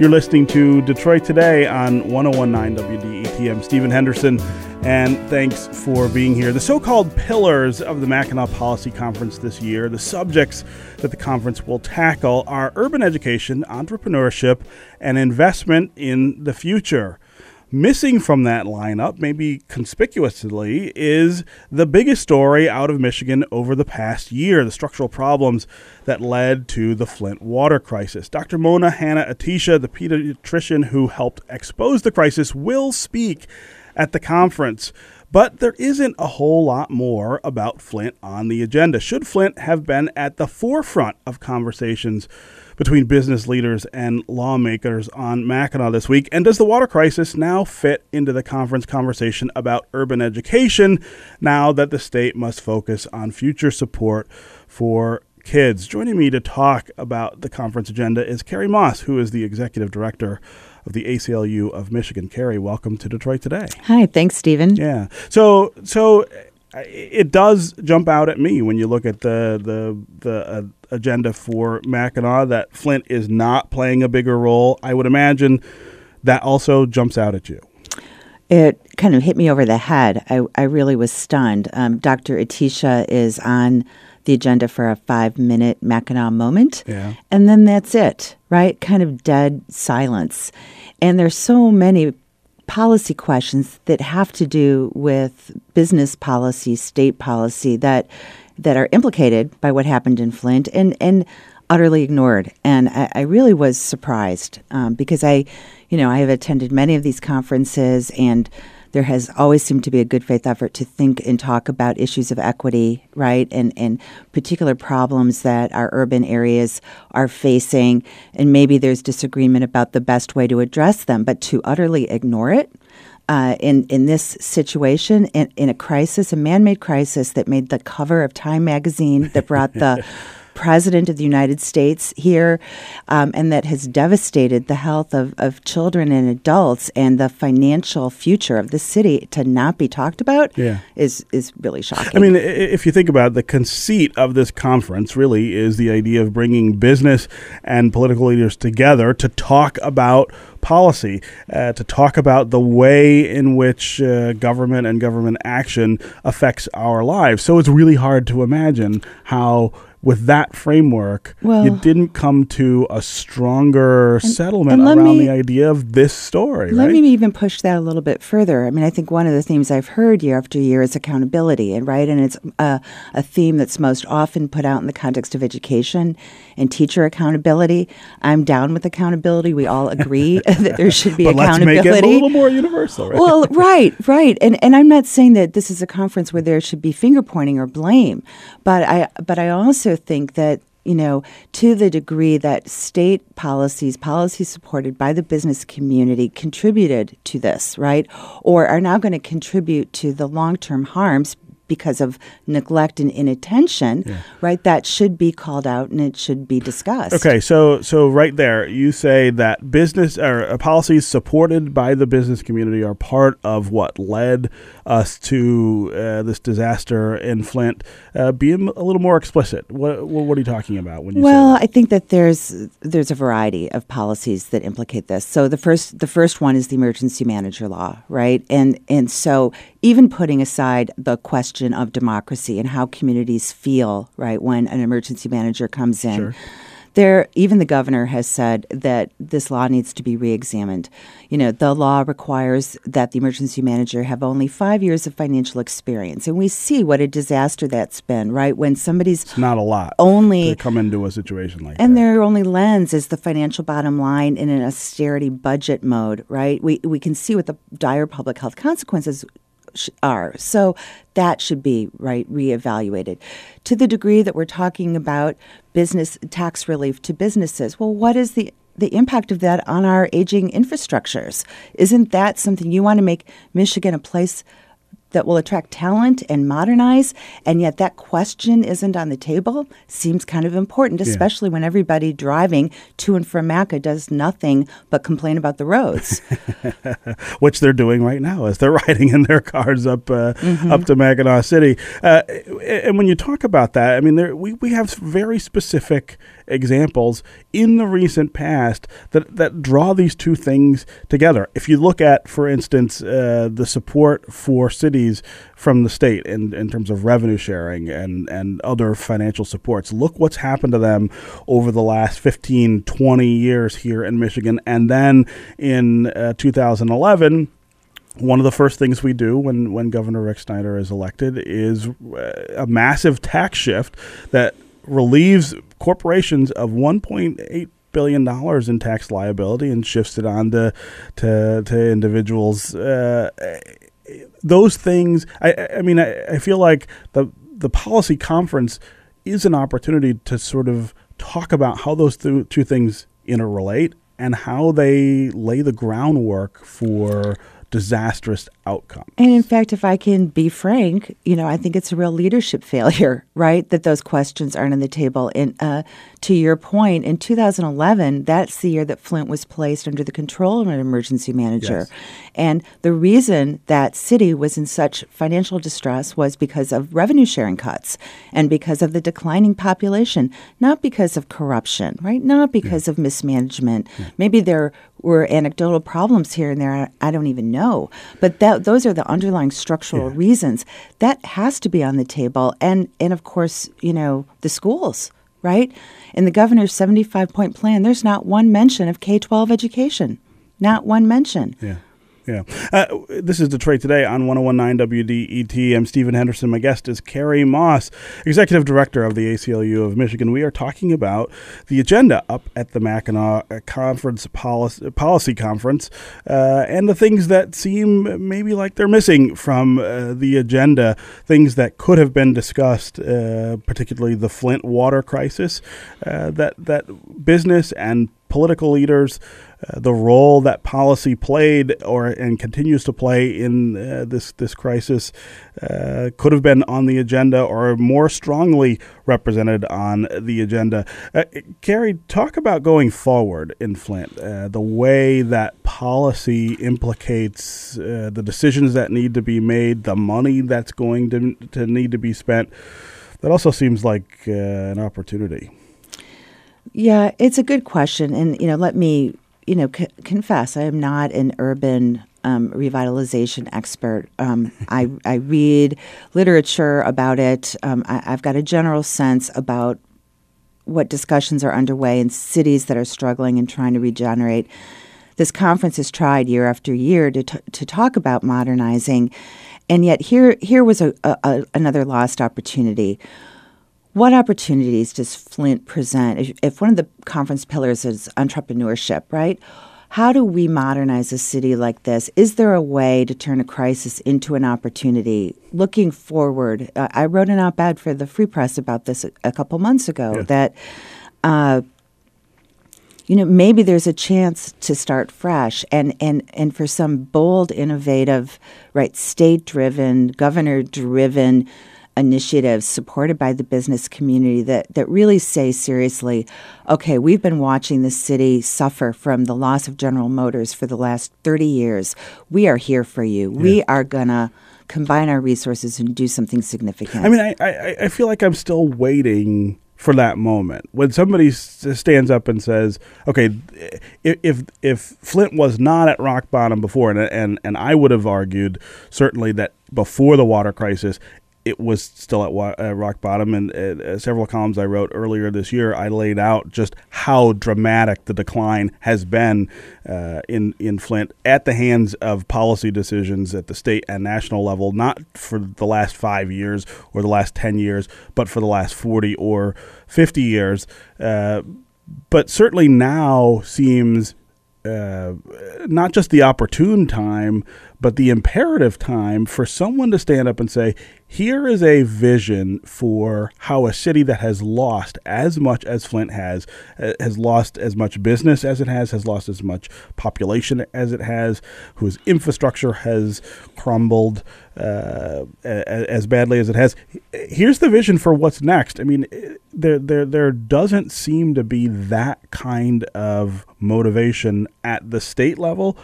You're listening to Detroit Today on 1019 WDET. I'm Stephen Henderson, and thanks for being here. The so called pillars of the Mackinac Policy Conference this year, the subjects that the conference will tackle are urban education, entrepreneurship, and investment in the future. Missing from that lineup, maybe conspicuously, is the biggest story out of Michigan over the past year the structural problems that led to the Flint water crisis. Dr. Mona Hanna-Attisha, the pediatrician who helped expose the crisis, will speak at the conference. But there isn't a whole lot more about Flint on the agenda. Should Flint have been at the forefront of conversations? Between business leaders and lawmakers on Mackinac this week? And does the water crisis now fit into the conference conversation about urban education now that the state must focus on future support for kids? Joining me to talk about the conference agenda is Kary Moss, who is the executive director of the ACLU of Michigan. Kary, welcome to Detroit today. Hi, thanks, Stephen. Yeah. So, so it does jump out at me when you look at the the the uh, agenda for Mackinac that Flint is not playing a bigger role. I would imagine that also jumps out at you. It kind of hit me over the head. I, I really was stunned. Um, Dr. Attisha is on the agenda for a five minute Mackinac moment. Yeah. And then that's it, right? Kind of dead silence. And there's so many policy questions that have to do with business policy, state policy that that are implicated by what happened in Flint and and utterly ignored. And I, I really was surprised um, because I, you know, I have attended many of these conferences and there has always seemed to be a good faith effort to think and talk about issues of equity, right, and and particular problems that our urban areas are facing, and maybe there's disagreement about the best way to address them, but to utterly ignore it. Uh, in in this situation, in, in a crisis, a man-made crisis that made the cover of Time magazine, that brought the president of the United States here, um, and that has devastated the health of, of children and adults and the financial future of the city to not be talked about yeah. is is really shocking. I mean, if you think about it, the conceit of this conference, really is the idea of bringing business and political leaders together to talk about policy, uh, to talk about the way in which uh, government and government action affects our lives. So it's really hard to imagine how with that framework, well, you didn't come to a stronger and, settlement and around me, the idea of this story. Let right? me even push that a little bit further. I mean, I think one of the themes I've heard year after year is accountability, and right, and it's a, a theme that's most often put out in the context of education and teacher accountability. I'm down with accountability. We all agree that there should be but accountability. Let's make it a little more universal, right? Well, right, right, and and I'm not saying that this is a conference where there should be finger pointing or blame, but I but I also also think that you know, to the degree that state policies, policies supported by the business community, contributed to this, right? Or are now going to contribute to the long term harms because of neglect and inattention, yeah. right? That should be called out and it should be discussed. Okay, so so right there, you say that business or uh, policies supported by the business community are part of what led us to uh, this disaster in Flint. Uh, be a little more explicit. What what are you talking about when you? Well, I think that there's there's a variety of policies that implicate this. So the first the first one is the emergency manager law, right? And and so even putting aside the question of democracy and how communities feel, right, when an emergency manager comes in. Sure. There, even the governor has said that this law needs to be reexamined. You know, the law requires that the emergency manager have only five years of financial experience, and we see what a disaster that's been. Right when somebody's it's not a lot only come into a situation like and that. their only lens is the financial bottom line in an austerity budget mode. Right, we we can see what the dire public health consequences are. So that should be right reevaluated. To the degree that we're talking about business tax relief to businesses, well, what is the the impact of that on our aging infrastructures? Isn't that something you want to make Michigan a place that will attract talent and modernize, and yet that question isn't on the table seems kind of important, especially yeah. when everybody driving to and from Maca does nothing but complain about the roads, which they're doing right now as they're riding in their cars up uh, mm-hmm. up to Mackinac City. Uh, and when you talk about that, I mean, there, we we have very specific examples in the recent past that, that draw these two things together. If you look at, for instance, uh, the support for cities from the state in, in terms of revenue sharing and, and other financial supports, look what's happened to them over the last 15, 20 years here in Michigan. And then in uh, 2011, one of the first things we do when, when Governor Rick Snyder is elected is uh, a massive tax shift that relieves corporations of 1.8 billion dollars in tax liability and shifts it on to to, to individuals. Uh, those things, I, I mean, I, I feel like the the policy conference is an opportunity to sort of talk about how those th- two things interrelate and how they lay the groundwork for disastrous outcomes. And in fact, if I can be frank, you know, I think it's a real leadership failure, right? That those questions aren't on the table. And uh, to your point, in 2011, that's the year that Flint was placed under the control of an emergency manager. Yes. And the reason that city was in such financial distress was because of revenue sharing cuts and because of the declining population, not because of corruption, right? Not because yeah. of mismanagement. Yeah. Maybe there were anecdotal problems here and there. I don't even know. But that, those are the underlying structural yeah. reasons. That has to be on the table. And, and of course, you know, the schools, right? In the governor's 75 point plan, there's not one mention of K 12 education. Not one mention. Yeah. Yeah. Uh, this is Detroit Today on 1019 WDET. I'm Stephen Henderson. My guest is Kary Moss, Executive Director of the ACLU of Michigan. We are talking about the agenda up at the Mackinac uh, Conference Policy, Policy Conference uh, and the things that seem maybe like they're missing from uh, the agenda, things that could have been discussed, uh, particularly the Flint water crisis, uh, that, that business and political leaders the role that policy played or and continues to play in uh, this this crisis uh, could have been on the agenda or more strongly represented on the agenda. Uh, Kary, talk about going forward in Flint, uh, the way that policy implicates the decisions that need to be made, the money that's going to, to need to be spent. That also seems like an opportunity. Yeah, it's a good question, and you know, let me you know, c- confess I am not an urban um, revitalization expert. Um, I, I read literature about it. Um, I, I've got a general sense about what discussions are underway in cities that are struggling and trying to regenerate. This conference has tried year after year to, t- to talk about modernizing, and yet here here was a, a, another lost opportunity what opportunities does Flint present? If, one of the conference pillars is entrepreneurship, right? How do we modernize a city like this? Is there a way to turn a crisis into an opportunity? Looking forward, uh, I wrote an op ed for the Free Press about this a, a couple months ago yeah. that, uh, you know, maybe there's a chance to start fresh and, and, and for some bold, innovative, right, state driven, governor driven initiatives supported by the business community that, that really say seriously, okay, we've been watching the city suffer from the loss of General Motors for the last 30 years. We are here for you. Yeah. We are going to combine our resources and do something significant. I mean, I, I, I feel like I'm still waiting for that moment when somebody stands up and says, "Okay, if if Flint was not at rock bottom before, and and and I would have argued certainly that before the water crisis, it was still at rock bottom. And uh, several columns I wrote earlier this year, I laid out just how dramatic the decline has been uh, in in Flint at the hands of policy decisions at the state and national level, not for the last five years or the last ten years, but for the last forty or fifty years. Uh, but certainly now seems uh, not just the opportune time, but the imperative time for someone to stand up and say, here is a vision for how a city that has lost as much as Flint has, uh, has lost as much business as it has, has lost as much population as it has, whose infrastructure has crumbled uh, as badly as it has. Here's the vision for what's next. I mean, there, there, there doesn't seem to be that kind of motivation at the state level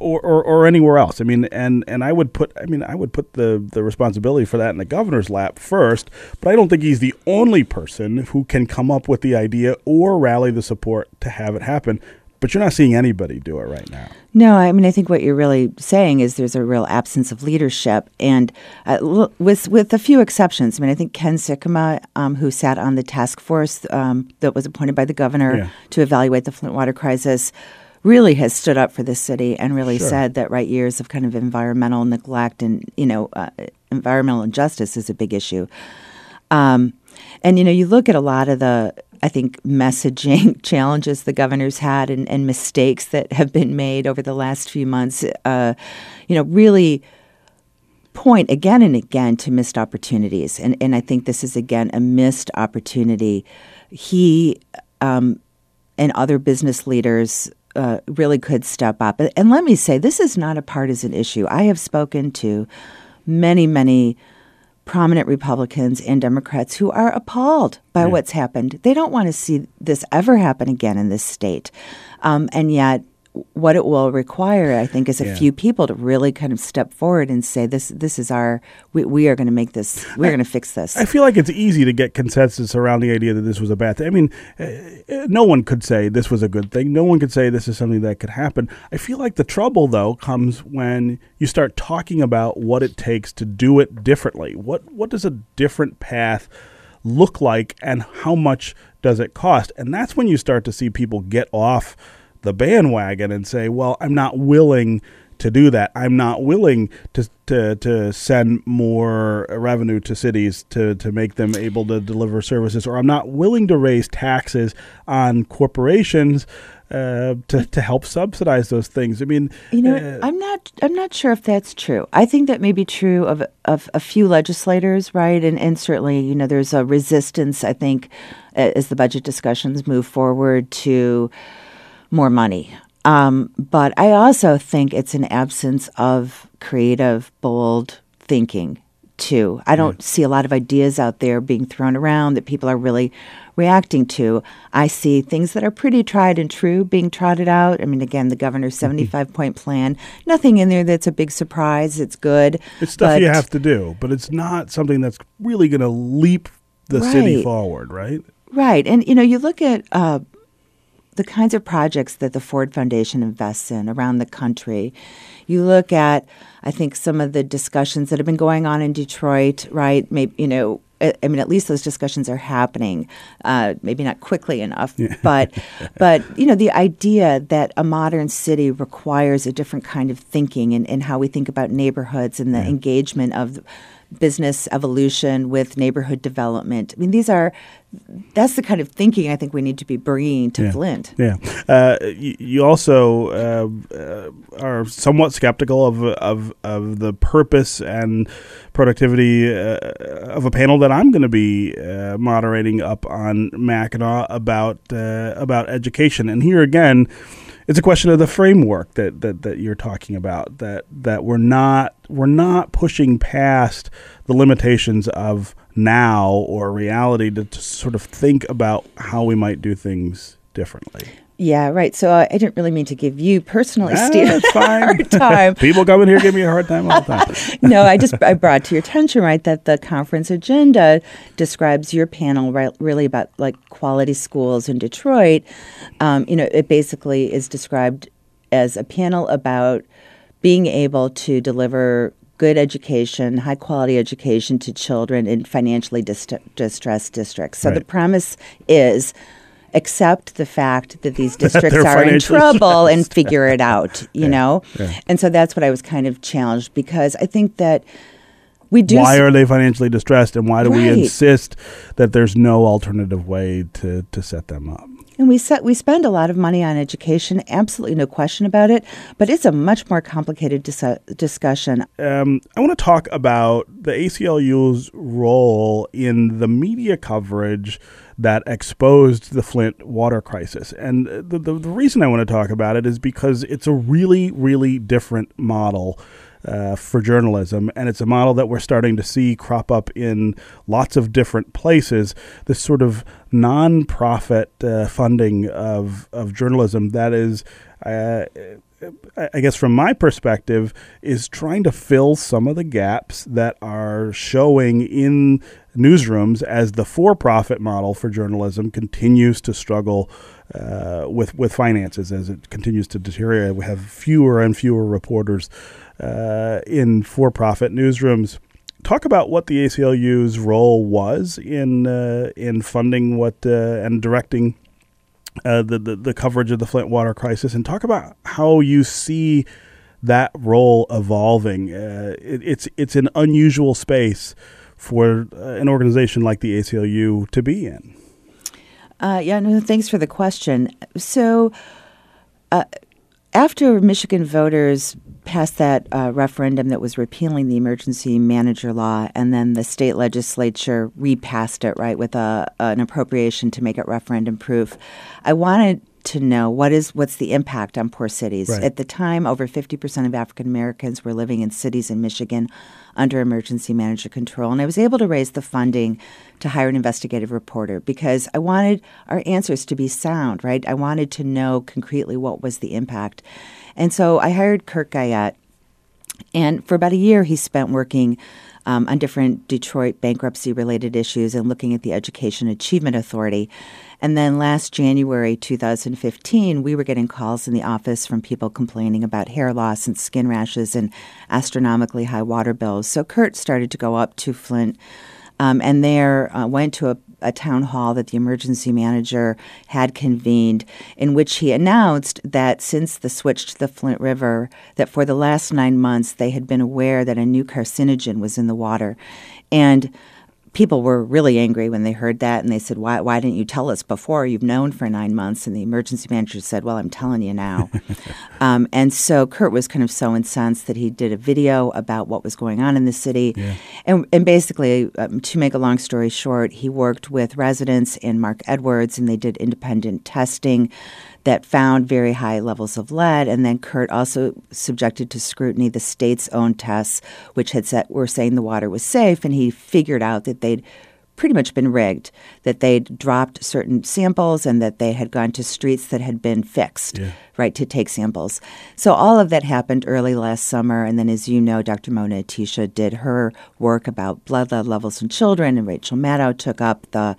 or, or, or anywhere else. I mean, and, and I would put I mean I would put the the responsibility for that in the governor's lap first. But I don't think he's the only person who can come up with the idea or rally the support to have it happen. But you're not seeing anybody do it right now. No, I mean I think what you're really saying is there's a real absence of leadership, and uh, with with a few exceptions. I mean I think Ken Sikkema, um, who sat on the task force um, that was appointed by the governor yeah. to evaluate the Flint water crisis, really has stood up for the city and really sure. said that right years of kind of environmental neglect and you know uh, environmental injustice is a big issue. Um, and you know you look at a lot of the I think, messaging challenges the governor's had and, and, mistakes that have been made over the last few months, uh, you know, really point again and again to missed opportunities. And, and I think this is, again, a missed opportunity. He um, and other business leaders uh, really could step up. And let me say, this is not a partisan issue. I have spoken to many, many prominent Republicans and Democrats who are appalled by yeah. what's happened. They don't want to see this ever happen again in this state. Um, and yet, what it will require, I think, is a yeah. few people to really kind of step forward and say, "This, this is our. We, we are going to make this. We're going to fix this." I feel like it's easy to get consensus around the idea that this was a bad thing. I mean, uh, no one could say this was a good thing. No one could say this is something that could happen. I feel like the trouble, though, comes when you start talking about what it takes to do it differently. What what does a different path look like, and how much does it cost? And that's when you start to see people get off the bandwagon and say, well, I'm not willing to do that. I'm not willing to to to send more revenue to cities to to make them able to deliver services, or I'm not willing to raise taxes on corporations. Uh, to to help subsidize those things. I mean, you know, uh, I'm not I'm not sure if that's true. I think that may be true of of a few legislators, right? And and certainly, you know, there's a resistance. I think as the budget discussions move forward to more money. Um, but I also think it's an absence of creative, bold thinking, too. I don't see a lot of ideas out there being thrown around that people are really reacting to. I see things that are pretty tried and true being trotted out. I mean, again, the governor's mm-hmm. 75 point plan, nothing in there that's a big surprise. It's good. It's stuff you have to do, but it's not something that's really going to leap the right. city forward, right? Right. And, you know, you look at uh, the kinds of projects that the Ford Foundation invests in around the country. You look at, I think, some of the discussions that have been going on in Detroit, right? Maybe, you know, I mean, at least those discussions are happening. Uh, maybe not quickly enough, yeah. but but you know, the idea that a modern city requires a different kind of thinking and, and how we think about neighborhoods and the yeah. engagement of business evolution with neighborhood development. I mean, these are that's the kind of thinking I think we need to be bringing to yeah. Flint. Yeah. Uh, you, you, also uh, uh, are somewhat skeptical of, of of the purpose and productivity uh, of a panel that I'm going to be uh, moderating up on Mackinac about uh, about education. And here again it's a question of the framework that, that, that you're talking about that that we're not we're not pushing past the limitations of now or reality to, to sort of think about how we might do things differently. Yeah, right. So uh, I didn't really mean to give you personally, Steve, a hard time. People come in here give me a hard time all the time. no, I just I brought to your attention, right, that the conference agenda describes your panel right, really about like quality schools in Detroit. Um, you know, it basically is described as a panel about being able to deliver good education, high quality education to children in financially distressed districts. So right. the premise is accept the fact that these districts are in trouble and figure it out, you yeah, know? Yeah. And so that's what I was kind of challenged because I think that we do. Why are they financially distressed and why do right. we insist that there's no alternative way to, to set them up? And we set, we spend a lot of money on education, absolutely no question about it. But it's a much more complicated dis- discussion. Um, I want to talk about the ACLU's role in the media coverage that exposed the Flint water crisis. And the, the, the reason I want to talk about it is because it's a really, really different model. Uh, for journalism, and it's a model that we're starting to see crop up in lots of different places. This sort of nonprofit uh, funding of of journalism that is. Uh, I guess from my perspective, is trying to fill some of the gaps that are showing in newsrooms as the for-profit model for journalism continues to struggle uh, with with finances as it continues to deteriorate. We have fewer and fewer reporters uh, in for-profit newsrooms. Talk about what the ACLU's role was in uh, in funding what uh, and directing uh, the, the, the coverage of the Flint water crisis, and talk about how you see that role evolving. Uh, it, it's it's an unusual space for an organization like the ACLU to be in. Uh, yeah, no, thanks for the question. So, uh, after Michigan voters passed that uh, referendum that was repealing the emergency manager law, and then the state legislature repassed it, right, with a, an appropriation to make it referendum proof. I wanted to know what is what's the impact on poor cities. Right. At the time, over 50% of African Americans were living in cities in Michigan under emergency manager control, and I was able to raise the funding to hire an investigative reporter because I wanted our answers to be sound, right? I wanted to know concretely what was the impact. And so I hired Curt Guyette. And for about a year, he spent working um, on different Detroit bankruptcy related issues and looking at the Education Achievement Authority. And then last January 2015, we were getting calls in the office from people complaining about hair loss and skin rashes and astronomically high water bills. So Curt started to go up to Flint um, and there uh, went to a, a, town hall that the emergency manager had convened, in which he announced that since the switch to the Flint River, that for the last nine months they had been aware that a new carcinogen was in the water, and people were really angry when they heard that and they said why, why didn't you tell us before? You've known for nine months. And the emergency manager said well i'm telling you now. Um, and so curt was kind of so incensed that he did a video about what was going on in the city. Yeah. and, and basically um, to make a long story short he worked with residents and marc edwards and they did independent testing that found very high levels of lead. And then Curt also subjected to scrutiny the state's own tests, which had said were saying the water was safe. And he figured out that they'd pretty much been rigged, that they'd dropped certain samples and that they had gone to streets that had been fixed, yeah. right, to take samples. So all of that happened early last summer. And then, as you know, Dr. Mona Attisha did her work about blood lead levels in children, and Rachel Maddow took up the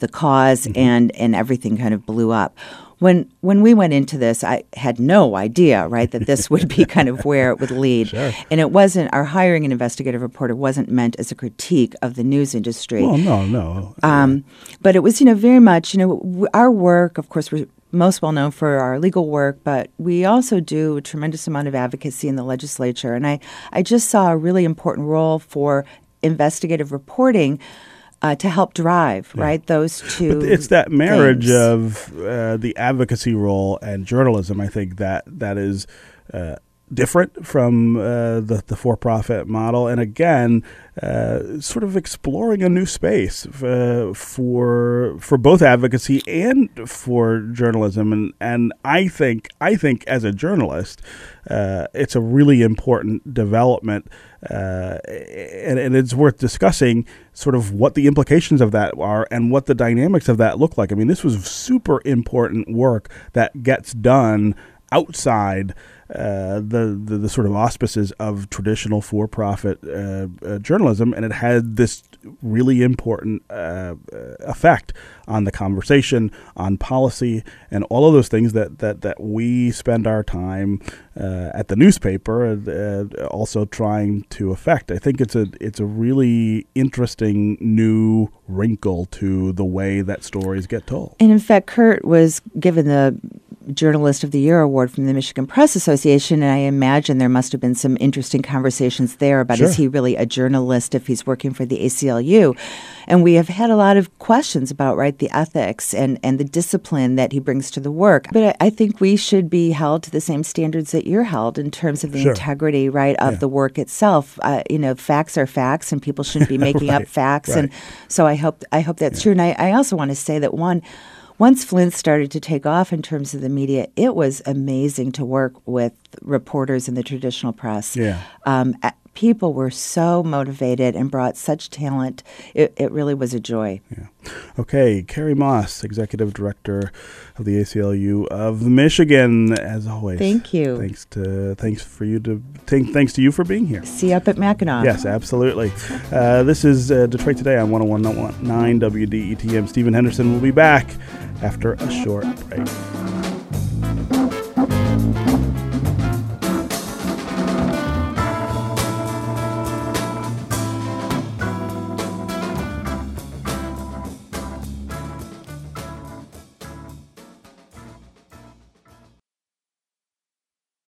the because mm-hmm. and and everything kind of blew up when when we went into this, I had no idea, right, that this would be kind of where it would lead. Sure. And it wasn't our hiring an investigative reporter wasn't meant as a critique of the news industry. Well, no, no. Um, but it was, you know, very much, you know, our work. Of course, we're most well known for our legal work, but we also do a tremendous amount of advocacy in the legislature. And I, I just saw a really important role for investigative reporting uh, to help drive, yeah. right? Those two. But it's that marriage things. of uh, the advocacy role and journalism. I think that that is. Uh, different from uh, the, the for profit model. And again, uh, sort of exploring a new space uh, for for both advocacy and for journalism. And, and I think I think as a journalist, uh, it's a really important development, uh, and, and it's worth discussing sort of what the implications of that are and what the dynamics of that look like. I mean, this was super important work that gets done outside uh, the, the, the sort of auspices of traditional for profit uh, uh, journalism, and it had this really important uh, uh, effect on the conversation, on policy, and all of those things that that, that we spend our time uh, at the newspaper uh, also trying to affect. I think it's a it's a really interesting new wrinkle to the way that stories get told. And in fact, Curt was given the Journalist of the Year award from the Michigan Press Association, and I imagine there must have been some interesting conversations there about sure. is he really a journalist if he's working for the ACLU? And we have had a lot of questions about right the ethics and and the discipline that he brings to the work. But I, I think we should be held to the same standards that you're held in terms of the sure. integrity right of yeah. the work itself. Uh, you know, facts are facts, and people shouldn't be making right. up facts. Right. And so I hope I hope that's yeah. true. And I, I also want to say that one once Flint started to take off in terms of the media, it was amazing to work with reporters in the traditional press. Yeah. Um, people were so motivated and brought such talent. It, it really was a joy. Yeah. Okay, Kary Moss, Executive Director of the ACLU of Michigan, as always. Thank you. Thanks to thanks for you to thank, thanks to you for being here. See you up at Mackinac. Yes, absolutely. Uh, this is uh, Detroit Today on 101.9 WDETM. Stephen Henderson will be back after a short break.